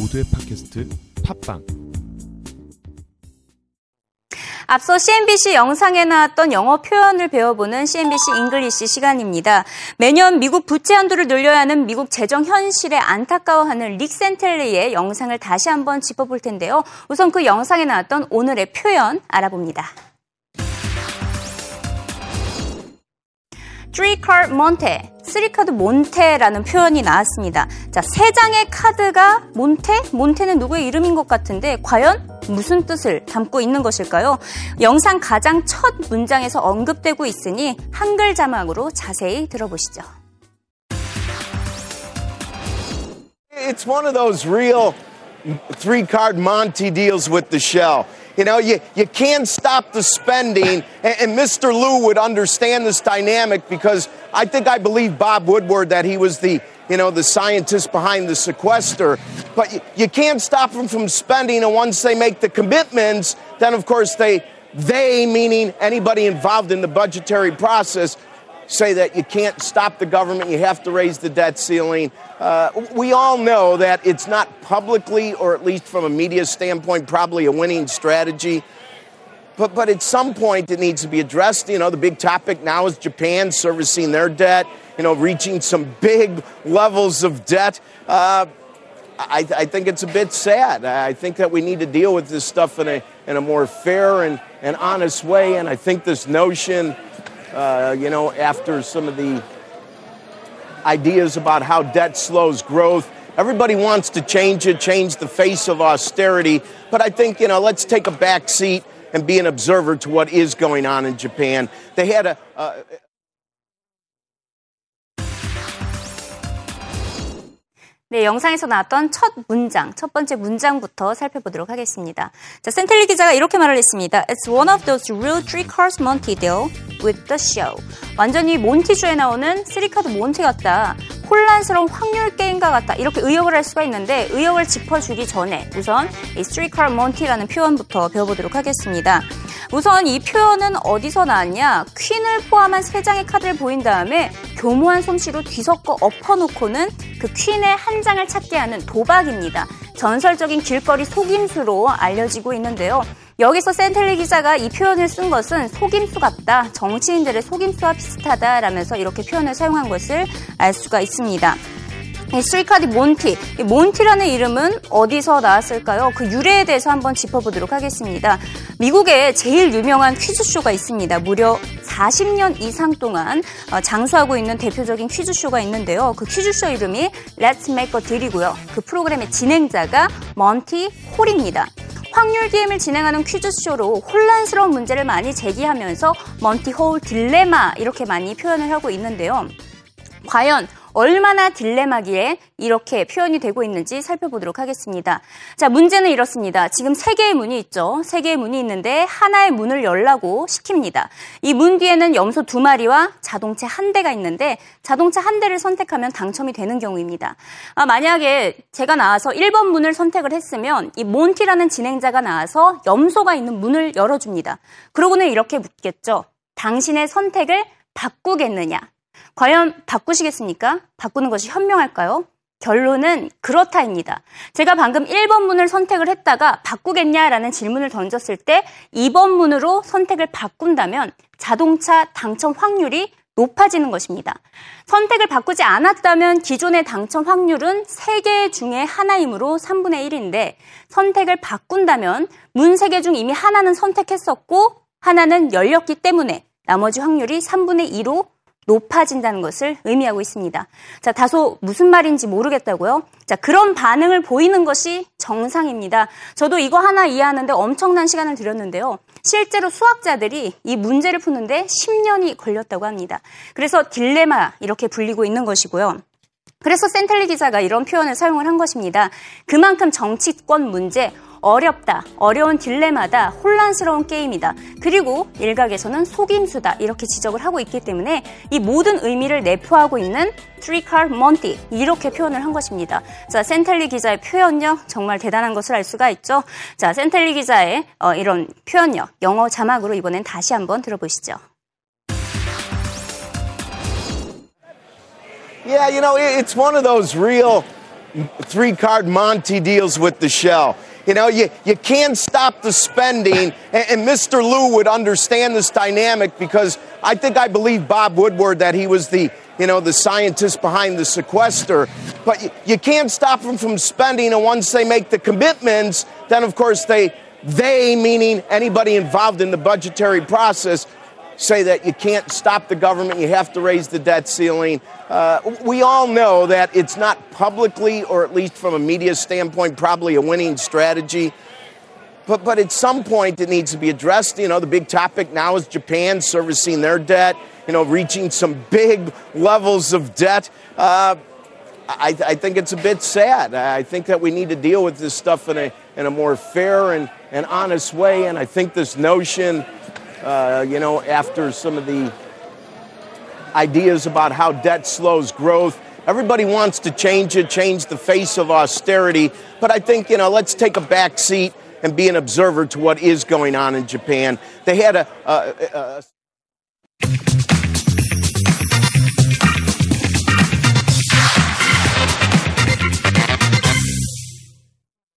모두의 팟캐스트 팟빵 앞서 CNBC 영상에 나왔던 영어 표현을 배워보는 CNBC English 시간입니다. 매년 미국 부채 한도를 늘려야 하는 미국 재정 현실에 안타까워하는 릭 센텔리의 영상을 다시 한번 짚어볼 텐데요. 우선 그 영상에 나왔던 오늘의 표현 알아봅니다. Three card Monte, three card Monte라는 표현이 나왔습니다. 자, 세 장의 카드가 Monte? Monte는 누구의 이름인 것 같은데 과연 무슨 뜻을 담고 있는 것일까요? 영상 가장 첫 문장에서 언급되고 있으니 한글 자막으로 자세히 들어보시죠. It's one of those real three card Monty deals with the shell. You know, you, you can't stop the spending, and, and Mr. Lou would understand this dynamic because I think I believe Bob Woodward that he was the you know, the scientist behind the sequester. But you, you can't stop them from spending, and once they make the commitments, then of course they, they meaning anybody involved in the budgetary process, say that you can't stop the government, you have to raise the debt ceiling. Uh, we all know that it's not publicly, or at least from a media standpoint, probably a winning strategy. But, but at some point, it needs to be addressed. You know, the big topic now is Japan servicing their debt, you know, reaching some big levels of debt. Uh, I, I, think it's a bit sad. I think that we need to deal with this stuff in a, in a more fair and, and honest way. And I think this notion, uh, you know, after some of the ideas about how debt slows growth. Everybody wants to change it, change the face of austerity. But I think, you know, let's take a back seat and be an observer to what is going on in Japan. They had a. Uh, 네, 영상에서 나왔던 첫 문장, 첫 번째 문장부터 살펴보도록 하겠습니다. 자, 센텔리 기자가 이렇게 말을 했습니다. It's one of those real three card Monte deal with the show. 완전히 Monte쇼에 나오는 three card Monte 같다. 혼란스러운 확률 게임과 같다. 이렇게 의역을 할 수가 있는데 의역을 짚어주기 전에 우선 이 three card Monte라는 표현부터 배워보도록 하겠습니다. 우선 이 표현은 어디서 나왔냐? 퀸을 포함한 세 장의 카드를 보인 다음에 교묘한 솜씨로 뒤섞어 엎어놓고는 그 퀸의 한 장을 찾게 하는 도박입니다. 전설적인 길거리 속임수로 알려지고 있는데요. 여기서 센텔리 기자가 이 표현을 쓴 것은 속임수 같다, 정치인들의 속임수와 비슷하다라면서 이렇게 표현을 사용한 것을 알 수가 있습니다. 이 스리카디 몬티, 이 몬티라는 이름은 어디서 나왔을까요? 그 유래에 대해서 한번 짚어보도록 하겠습니다. 미국에 제일 유명한 퀴즈쇼가 있습니다. 무려 40년 이상 동안 어, 장수하고 있는 대표적인 퀴즈쇼가 있는데요. 그 퀴즈쇼 이름이 Let's Make a Deal이고요. 그 프로그램의 진행자가 몬티 홀입니다. 확률 게임을 진행하는 퀴즈쇼로 혼란스러운 문제를 많이 제기하면서 몬티 홀 딜레마 이렇게 많이 표현을 하고 있는데요. 과연 얼마나 딜레마기에 이렇게 표현이 되고 있는지 살펴보도록 하겠습니다. 자, 문제는 이렇습니다. 지금 세 개의 문이 있죠. 세 개의 문이 있는데 하나의 문을 열라고 시킵니다. 이 문 뒤에는 염소 두 마리와 자동차 한 대가 있는데 자동차 한 대를 선택하면 당첨이 되는 경우입니다. 아, 만약에 제가 나와서 1번 문을 선택을 했으면 이 몬티라는 진행자가 나와서 염소가 있는 문을 열어줍니다. 그러고는 이렇게 묻겠죠. 당신의 선택을 바꾸겠느냐? 과연 바꾸시겠습니까? 바꾸는 것이 현명할까요? 결론은 그렇다입니다. 제가 방금 1번 문을 선택을 했다가 바꾸겠냐라는 질문을 던졌을 때 2번 문으로 선택을 바꾼다면 자동차 당첨 확률이 높아지는 것입니다. 선택을 바꾸지 않았다면 기존의 당첨 확률은 3개 중에 하나이므로 3분의 1인데 선택을 바꾼다면 문 3개 중 이미 하나는 선택했었고 하나는 열렸기 때문에 나머지 확률이 3분의 2로 높아진다는 것을 의미하고 있습니다. 자, 다소 무슨 말인지 모르겠다고요? 자, 그런 반응을 보이는 것이 정상입니다. 저도 이거 하나 이해하는데 엄청난 시간을 들였는데요. 실제로 수학자들이 이 문제를 푸는데 10년이 걸렸다고 합니다. 그래서 딜레마 이렇게 불리고 있는 것이고요. 그래서 센텔리 기자가 이런 표현을 사용을 한 것입니다. 그만큼 정치권 문제, 어렵다, 어려운 딜레마다, 혼란스러운 게임이다. 그리고 일각에서는 속임수다. 이렇게 지적을 하고 있기 때문에 이 모든 의미를 내포하고 있는 Card Monty 이렇게 표현을 한 것입니다. 자, 센텔리 기자의 표현력 정말 대단한 것을 알 수가 있죠. 자, 센텔리 기자의 어, 이런 표현력 영어 자막으로 이번엔 다시 한번 들어보시죠. Yeah, you know, it's one of those real three card Monty deals with the shell. You know, you, you can't stop the spending, and, and, Mr. Lou would understand this dynamic because I think I believe Bob Woodward that he was the, you know, the scientist behind the sequester. But you, you can't stop them from spending, and once they make the commitments, then of course they, they meaning anybody involved in the budgetary process, say that you can't stop the government, you have to raise the debt ceiling. Uh, we all know that it's not publicly, or at least from a media standpoint, probably a winning strategy. But, but at some point, it needs to be addressed. You know, the big topic now is Japan servicing their debt, you know, reaching some big levels of debt. Uh, I, I, think it's a bit sad. I think that we need to deal with this stuff in a, in a more fair and, and honest way. And I think this notion uh, you know, after some of the ideas about how debt slows growth. Everybody wants to change it, change the face of austerity. But I think, you know, let's take a back seat and be an observer to what is going on in Japan. They had a. a, a